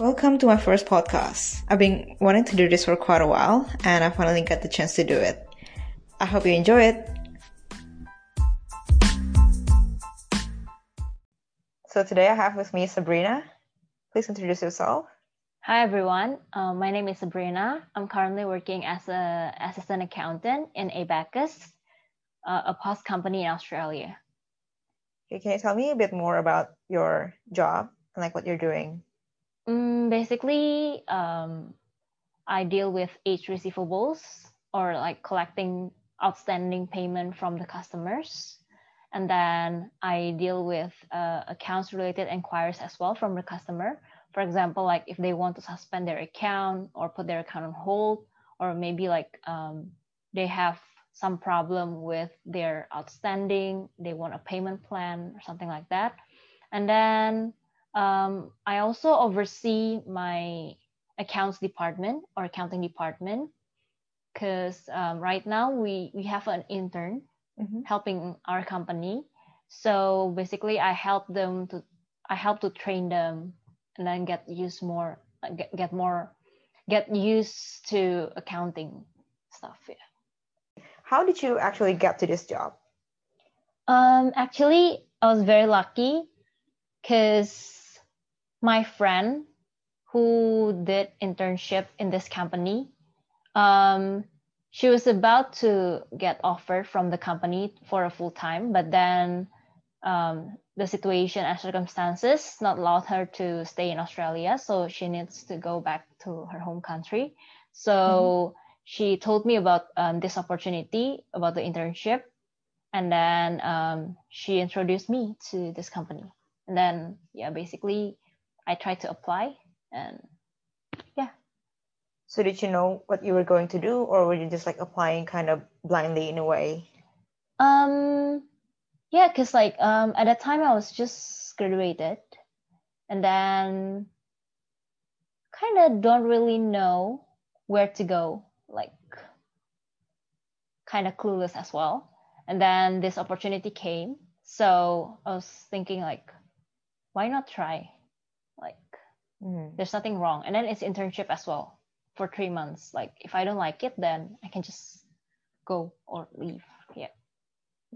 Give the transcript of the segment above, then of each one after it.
Welcome to my first podcast. I've been wanting to do this for quite a while and I finally got the chance to do it. I hope you enjoy it. So today I have with me Sabrina. Please introduce yourself. Hi everyone, uh, my name is Sabrina. I'm currently working as a assistant accountant in Abacus, uh, a POS company in Australia. Okay, can you tell me a bit more about your job and like what you're doing? Mm, basically, um, I deal with age receivables or like collecting outstanding payment from the customers. And then I deal with uh, accounts related inquiries as well from the customer. For example, like if they want to suspend their account or put their account on hold, or maybe like um, they have some problem with their outstanding, they want a payment plan or something like that. And then um, I also oversee my accounts department or accounting department because um, right now we, we have an intern mm-hmm. helping our company. So basically, I help them to I help to train them and then get used more get, get more get used to accounting stuff. Yeah. How did you actually get to this job? Um, actually, I was very lucky because my friend who did internship in this company um, she was about to get offered from the company for a full time but then um, the situation and circumstances not allowed her to stay in australia so she needs to go back to her home country so mm-hmm. she told me about um, this opportunity about the internship and then um, she introduced me to this company and then yeah basically I tried to apply and yeah. So did you know what you were going to do or were you just like applying kind of blindly in a way? Um yeah, cuz like um at that time I was just graduated and then kind of don't really know where to go like kind of clueless as well and then this opportunity came so i was thinking like why not try Mm. There's nothing wrong. And then it's internship as well for three months. Like if I don't like it, then I can just go or leave. Yeah.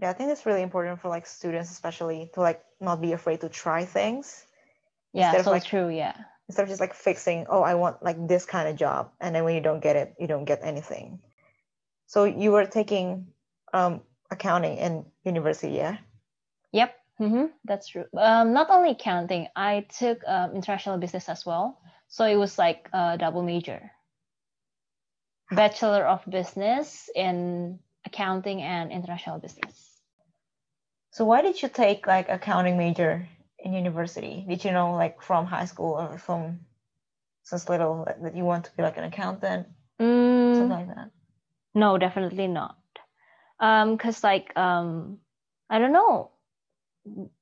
Yeah, I think it's really important for like students, especially to like not be afraid to try things. Yeah, instead so of, like, true. Yeah. Instead of just like fixing, oh, I want like this kind of job, and then when you don't get it, you don't get anything. So you were taking um, accounting in university, yeah? Yep. Mm-hmm, that's true. Um, not only accounting, I took um, international business as well. So it was like a double major. Bachelor of Business in accounting and international business. So why did you take like accounting major in university? Did you know like from high school or from since little that you want to be like an accountant? Mm, something like that. No, definitely not. Um, cause like um, I don't know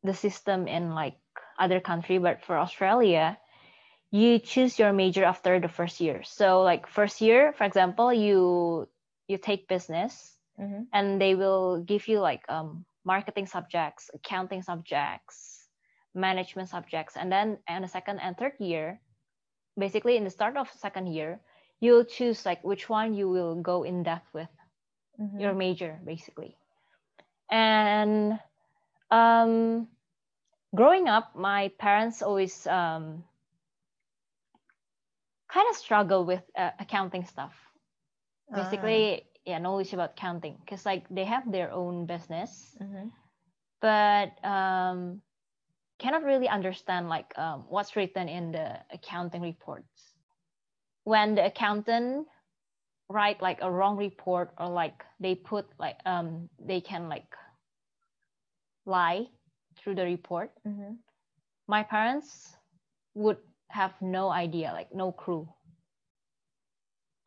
the system in like other country, but for Australia, you choose your major after the first year. So like first year, for example, you you take business mm-hmm. and they will give you like um, marketing subjects, accounting subjects, management subjects, and then in the second and third year, basically in the start of second year, you'll choose like which one you will go in depth with, mm-hmm. your major basically. And um, growing up, my parents always um, kind of struggle with uh, accounting stuff. Basically, uh. yeah, knowledge about counting because like they have their own business, mm-hmm. but um, cannot really understand like um, what's written in the accounting reports. When the accountant write like a wrong report or like they put like um they can like lie through the report, mm-hmm. my parents would have no idea, like no clue.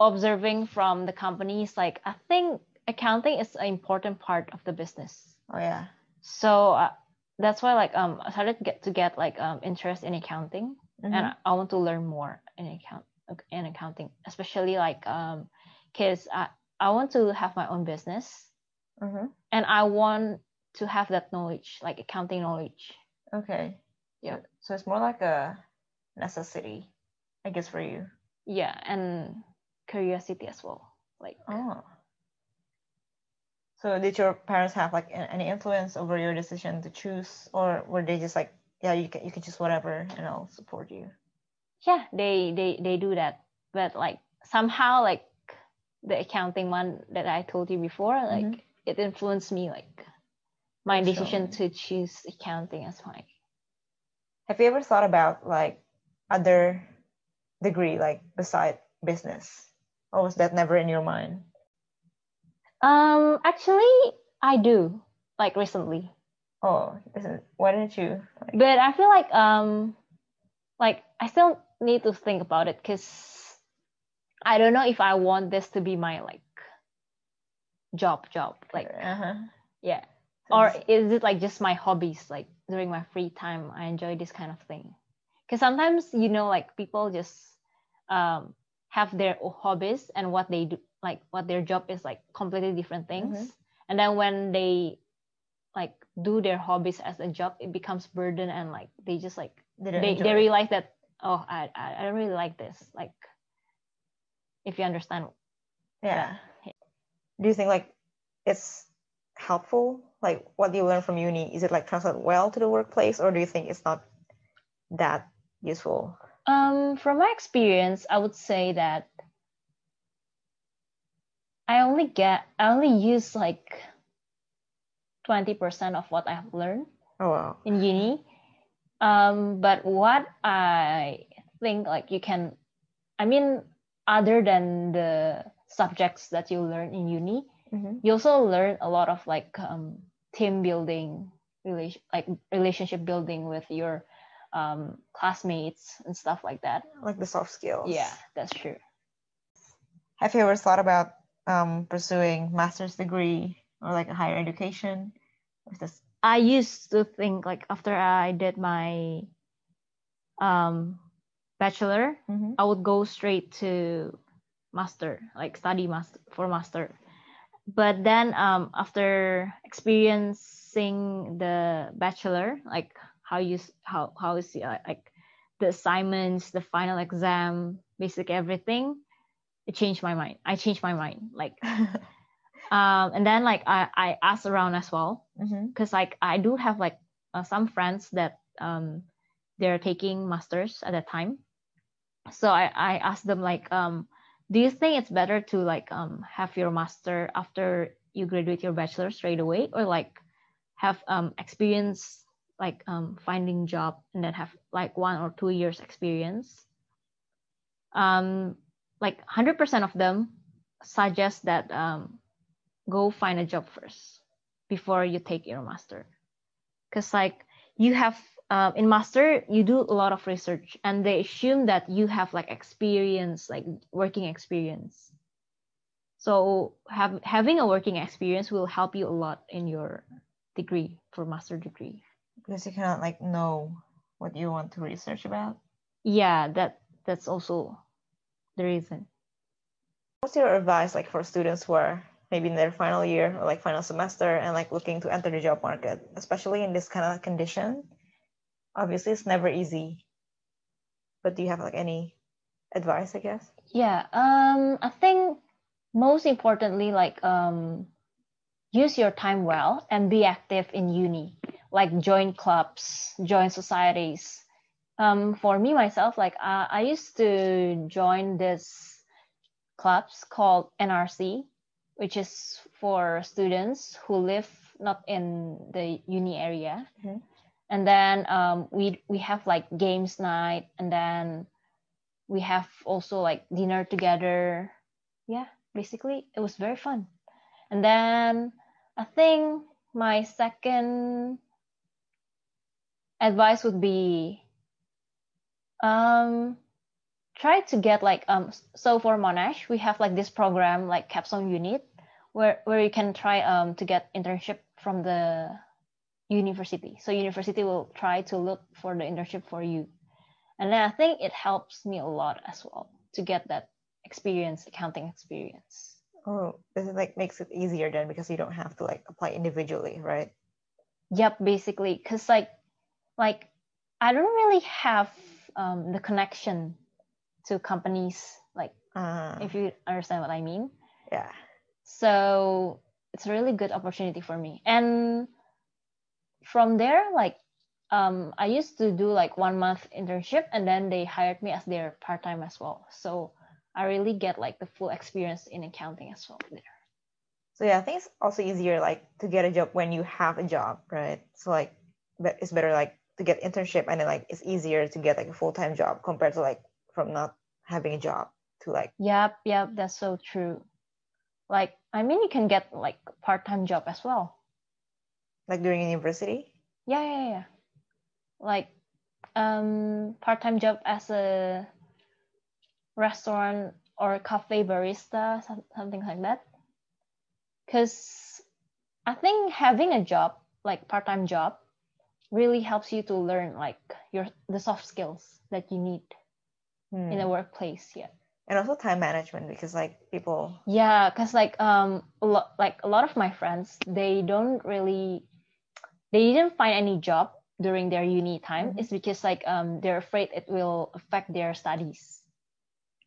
Observing from the companies, like I think accounting is an important part of the business. Oh yeah. So uh, that's why like um I started to get to get like um interest in accounting, mm-hmm. and I, I want to learn more in account in accounting, especially like um because I I want to have my own business, mm-hmm. and I want to have that knowledge, like accounting knowledge. Okay. Yeah. So it's more like a necessity. I guess for you. Yeah, and curiosity as well. Like Oh. So did your parents have like any influence over your decision to choose, or were they just like, yeah, you can you can choose whatever, and I'll support you? yeah, they they they do that. But like somehow like the accounting one that I told you before, like Mhm. it influenced me like my decision to choose accounting as my Have you ever thought about like other degree like beside business, or was that never in your mind? um actually I do like recently. Oh, isn't, why didn't you? Like, But I feel like um like I still need to think about it because I don't know if I want this to be my like job job. Like uh-huh. yeah. Or is it like just my hobbies like during my free time i enjoy this kind of thing? Because sometimes you know like people just um have their hobbies and what they do like what their job is like completely different things. Mhm. and then when they like do their hobbies as a job it becomes burden and like they just like they, enjoy they realize that oh I, I i don't really like this like if you understand. Yeah. Do you think like it's helpful? Like what do you learn from uni, is it like translate well to the workplace or do you think it's not that useful? Um, from my experience, I would say that I only get I only use like twenty percent of what I have learned Oh wow. in uni. Um, but what I think like you can, I mean, other than the subjects that you learn in uni, hmm you also learn a lot of like um, team building, relation like relationship building with your um, classmates and stuff like that. Like the soft skills. Yeah, that's true. Have you ever thought about um pursuing master's degree or like a higher education? Or is this I used to think like after I did my um bachelor, Mhm. I would go straight to master, like study master for master. But then um after experiencing the bachelor, like how you how how is the, uh, like the assignments, the final exam, basic everything, it changed my mind. I changed my mind. Like um and then like I I asked around as well because like I do have like uh, some friends that um they're taking masters at that time. So I I asked them like um do you think it's better to like um have your master after you graduate your bachelor straight away or like have um experience like um finding job and then have like one or two years experience? Um like 100% of them suggest that um go find a job first before you take your master. Because like you have um, in master you do a lot of research and they assume that you have like experience like working experience so have, having a working experience will help you a lot in your degree for master degree because you cannot like know what you want to research about. yeah that that's also the reason What's your advice like for students who are maybe in their final year or like final semester and like looking to enter the job market, especially in this kind of condition? Obviously, it's never easy. But do you have like any advice, I guess? Yeah, um, I think most importantly, like um, use your time well and be active in uni. Like join clubs, join societies. Um, for me myself, like i, I used to join this clubs called NRC, which is for students who live not in the uni area. Mhm. And then um, we we have like games night, and then we have also like dinner together. Yeah, basically it was very fun. And then I think my second advice would be um try to get like um so for Monash we have like this program like capstone unit where where you can try um to get internship from the university. So university will try to look for the internship for you. And then I think it helps me a lot as well to get that experience, accounting experience. Oh, this is like makes it easier then because you don't have to like apply individually, right? Yep, basically, because like like I don't really have um, the connection to companies like Uh, if you understand what I mean. yeah. So it's a really good opportunity for me. And from there, like um, I used to do like one month internship and then they hired me as their part time as well. So I really get like the full experience in accounting as well there. So yeah, I think it's also easier like to get a job when you have a job, right? So like, but it's better like to get internship and then like it's easier to get like a full time job compared to like from not having a job to like Yep, yep, that's so true. Like I mean you can get like part time job as well. Like during university. Yeah, yeah, yeah. Like um part time job as a restaurant or cafe barista, something like that. Cause I think having a job, like part time job, really helps you to learn like your the soft skills that you need Hmm. in the workplace. Yeah. and also time management because like people Yeah, cause like um a lot like a lot of my friends they don't really they didn't find any job during their uni time. Mhm. It's because like um they're afraid it will affect their studies.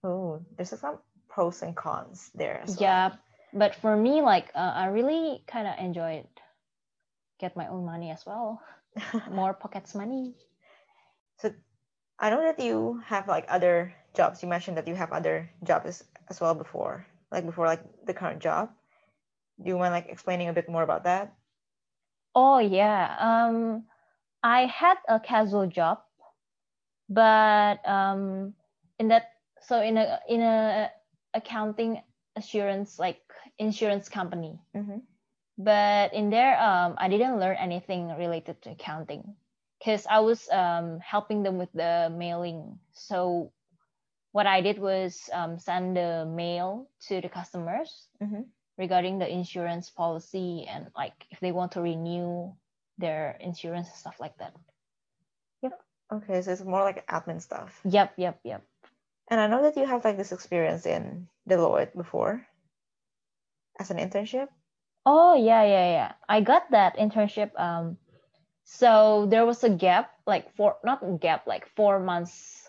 oh there's some pros and cons there as well. Yeah, but for me like uh, I really kind of enjoy it. Get my own money as well, more pockets money. so I know that you have like other jobs. You mentioned that you have other jobs as well before, like before like the current job. Do you mind like explaining a bit more about that? Oh yeah. Um, I had a casual job, but um, in that so in a in a accounting assurance like insurance company. Mm-hmm. But in there, um, I didn't learn anything related to accounting because I was um helping them with the mailing. So what I did was um, send the mail to the customers Mm-hmm. Regarding the insurance policy and like if they want to renew their insurance and stuff like that. Yep. Okay, so it's more like admin stuff. Yep, yep, yep. And I know that you have like this experience in Deloitte before as an internship. Oh yeah, yeah, yeah. I got that internship. Um, so there was a gap, like four, not a gap, like four months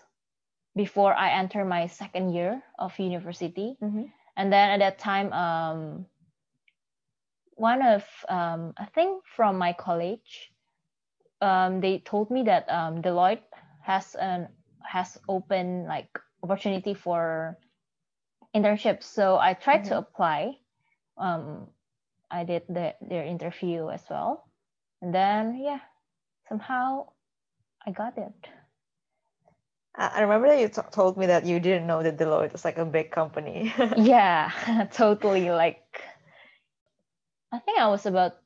before I enter my second year of university. Mm-hmm. And then at that time, um, one of um, I think from my college, um, they told me that um, Deloitte has an has open like opportunity for internships. So I tried to Mhm. apply. Um, I did the, their interview as well, and then yeah, somehow I got it. I remember that you t- told me that you didn't know that Deloitte was like a big company. yeah, totally. Like, I think I was about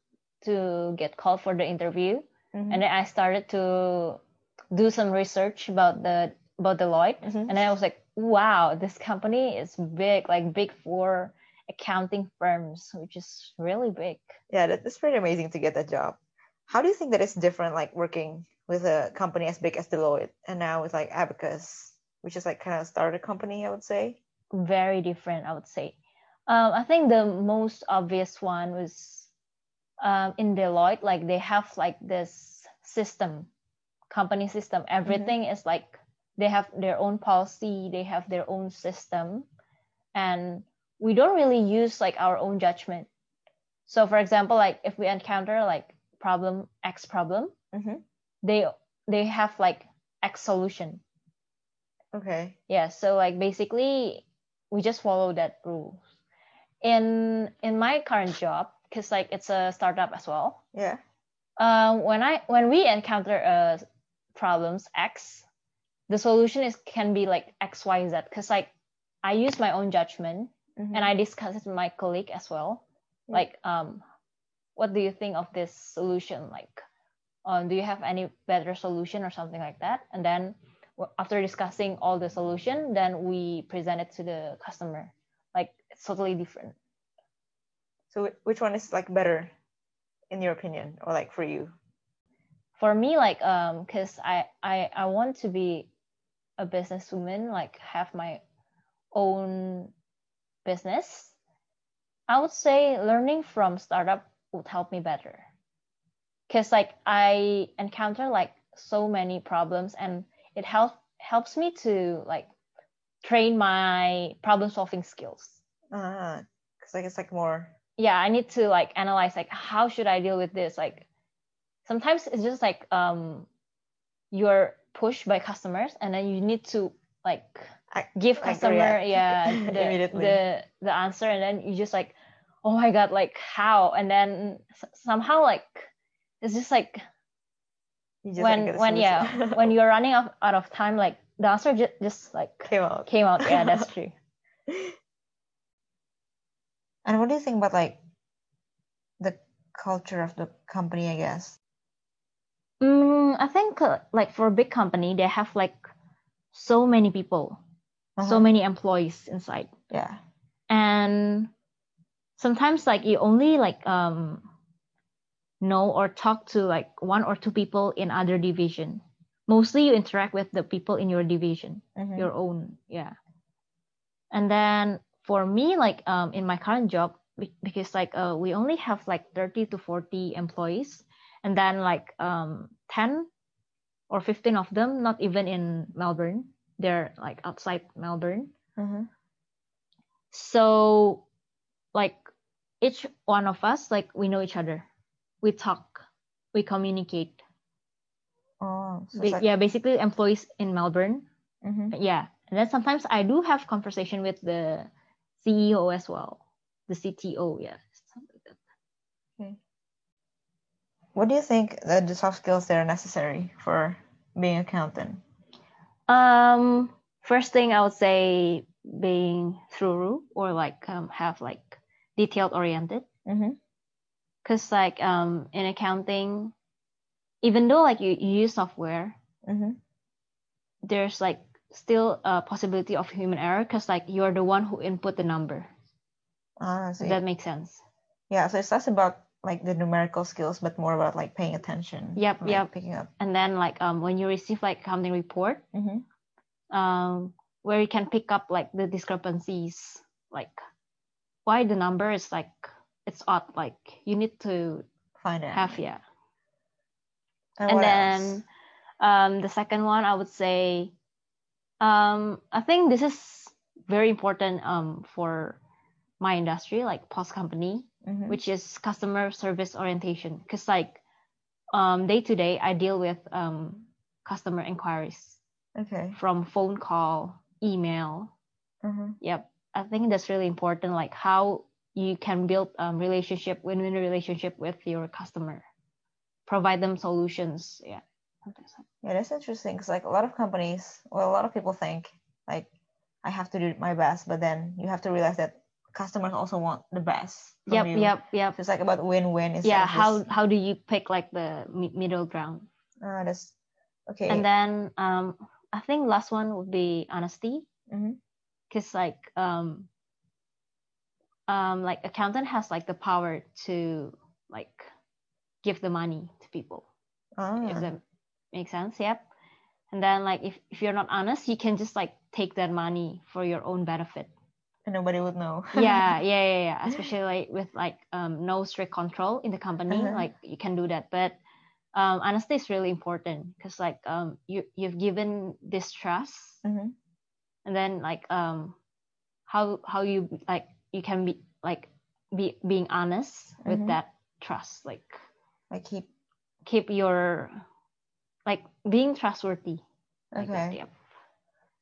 to get called for the interview, Mhm. and then I started to do some research about the about Deloitte, Mhm. and then I was like, wow, this company is big, like big four accounting firms, which is really big. Yeah, that's pretty amazing to get that job. How do you think that it's different, like working with a company as big as Deloitte and now with like Abacus, which is like kind of started a company, I would say. Very different, I would say. Um, I think the most obvious one was um, in Deloitte, like they have like this system, company system. Everything is like they have their own policy, they have their own system, and we don't really use like our own judgment. So, for example, like if we encounter like problem X problem, Mm-hmm. They they have like X solution. Okay. Yeah, so like basically we just follow that rule. In in my current job, because like it's a startup as well. Yeah. Um, when I when we encounter a problems X, the solution is can be like X Y Z. Because like I use my own judgment Mhm. and I discuss it with my colleague as well. Yeah. Like um, what do you think of this solution? Like, um, do you have any better solution or something like that? And then after discussing all the solution, then we present it to the customer. Like it's totally different. So which one is like better in your opinion or like for you? For me, like um, cause I I I want to be a businesswoman, like have my own business. I would say learning from startup would help me better. Cause like I encounter like so many problems and it help helps me to like train my problem solving skills. Uh, cause like it's like more. Yeah, I need to like analyze like how should I deal with this? Like sometimes it's just like um you're pushed by customers and then you need to like give customer yeah the, the the answer and then you just like oh my god like how and then s- somehow like it's just like You just, when when yeah when you're running out, out of time like the answer just, just like came out. came out yeah that's true And what do you think about like the culture of the company? I guess. mm, i think uh, like for a big company they have like so many people so Uh-huh. many employees inside Yeah. and sometimes like you only like um know or talk to like one or two people in other division. Mostly you interact with the people in your division Mhm. your own yeah. And then for me like um in my current job because like uh we only have like 30 to 40 employees and then like um 10 or 15 of them not even in melbourne. They're like outside melbourne. Mhm. so like each one of us like we know each other we talk we communicate Oh, so Ba- like, yeah basically employees in melbourne mhm. yeah and then sometimes i do have conversation with the ceo as well the cto yeah that. What do you think that the soft skills that are necessary for being accountant? um first thing i would say being thorough or like um, have like detailed oriented Mm-hmm. Because like um in accounting even though like you, you use software Mm-hmm. there's like still a possibility of human error because like you're the one who input the number Ah, so that makes sense yeah, so it's less about like the numerical skills, but more about like paying attention. Yep, like, yep. Picking up. and then like um when you receive like accounting report Mm-hmm. um where you can pick up like the discrepancies like why the number is like it's odd like you need to Find out. have yeah And, and then um the second one i would say um i think this is very important um for my industry like POS company Mhm. which is customer service orientation because like um day to day i deal with um customer inquiries Okay. from phone call email Mm-hmm. yep i think that's really important like how you can build um relationship win-win relationship with your customer provide them solutions yeah like. Yeah, that's interesting because like a lot of companies, well, a lot of people think like I have to do my best, but then you have to realize that customers also want the best. Yep you. yep yep So it's like about win-win. yeah of how how do you pick like the mi- middle ground Ah, that's okay. and then um i think last one would be honesty because like um um like accountant has like the power to like give the money to people Ah, if that makes sense yep and then like if, if you're not honest you can just like take that money for your own benefit and nobody would know. yeah yeah yeah yeah especially like with like um no strict control in the company Uh-huh. like you can do that but um honesty is really important because like um you you've given this trust Mhm. and then like um how how you like you can be like be being honest with Mhm. that trust like Like keep keep your like being trustworthy like that, okay. yep.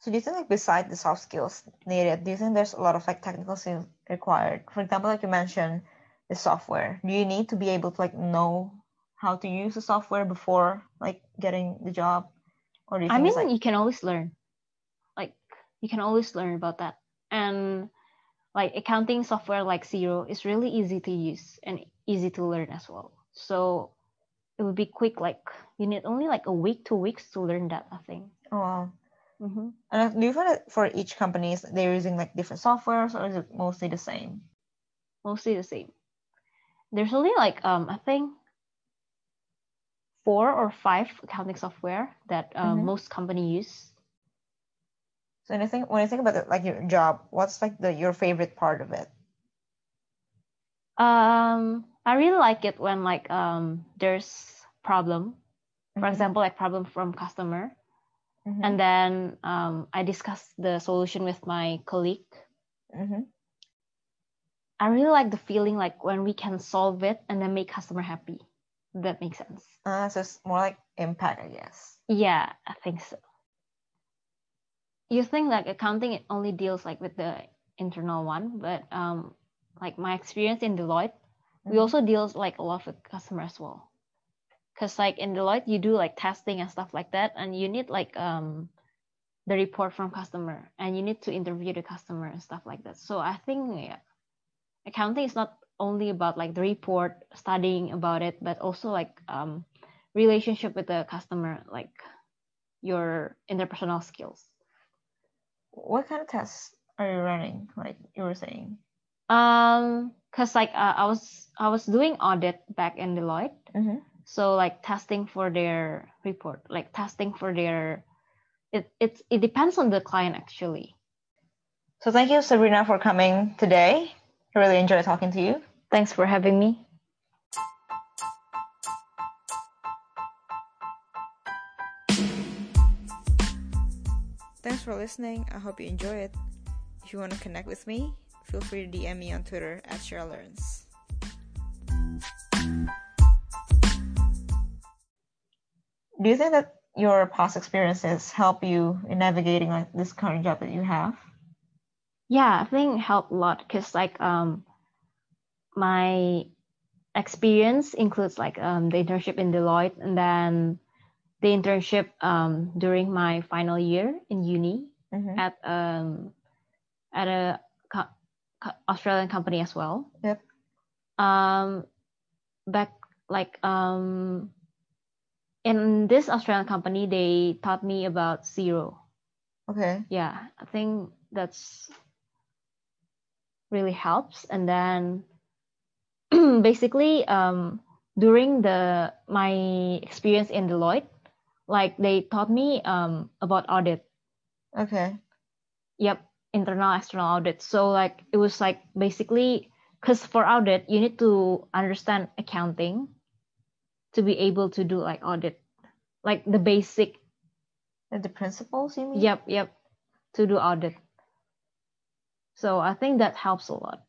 So do you think like beside the soft skills needed, do you think there's a lot of like technical skills required? For example, like you mentioned the software. Do you need to be able to like know how to use the software before like getting the job? Or do you i mean like you can always learn like you can always learn about that and like accounting software like Xero is really easy to use and easy to learn as well so it would be quick like you need only like a week two weeks to learn that i think oh wow. hmm And do you find that for each companies they're using like different softwares or is it mostly the same? mostly the same there's only like um i think four or five accounting software that um, Mhm. most company use So when you think when I think about it, like your job, what's like the your favorite part of it? um i really like it when like um there's problem for Mhm. example like problem from customer Mhm. and then um, I discuss the solution with my colleague. Mm-hmm. I really like the feeling like when we can solve it and then make customer happy. That makes sense. Uh, so it's more like impact, I guess. Yeah, I think so. You think like accounting it only deals like with the internal one, but um, like my experience in Deloitte, we Mhm. also deals like a lot with customers as well. Cause like in Deloitte, you do like testing and stuff like that, and you need like um the report from customer, and you need to interview the customer and stuff like that. So I think yeah, accounting is not only about like the report, studying about it, but also like um relationship with the customer, like your interpersonal skills. What kind of tests are you running? Like you were saying. Um, cause like uh, I was I was doing audit back in Deloitte, Mm-hmm. so like testing for their report, like testing for their it it's it depends on the client actually. So thank you, Sabrina, for coming today. I really enjoyed talking to you. Thanks for having me. Thanks for listening. I hope you enjoy it. If you want to connect with me, feel free to DM me on Twitter at Cheryl Learns. Do you think that your past experiences help you in navigating like this current job that you have? Yeah, I think it helped a lot because like um my experience includes like um the internship in Deloitte and then the internship um during my final year in uni Mm-hmm. at um at a co- co- Australian company as well. Yep. Um, back like um in this Australian company, they taught me about Xero. Okay. Yeah, I think that's really helps. And then basically um during the my experience in Deloitte, like they taught me um about audit Okay. Yep, internal external audit. So like it was like basically because for audit you need to understand accounting to be able to do like audit, like the basic. And the principles, you mean? Yep, yep, to do audit. So I think that helps a lot.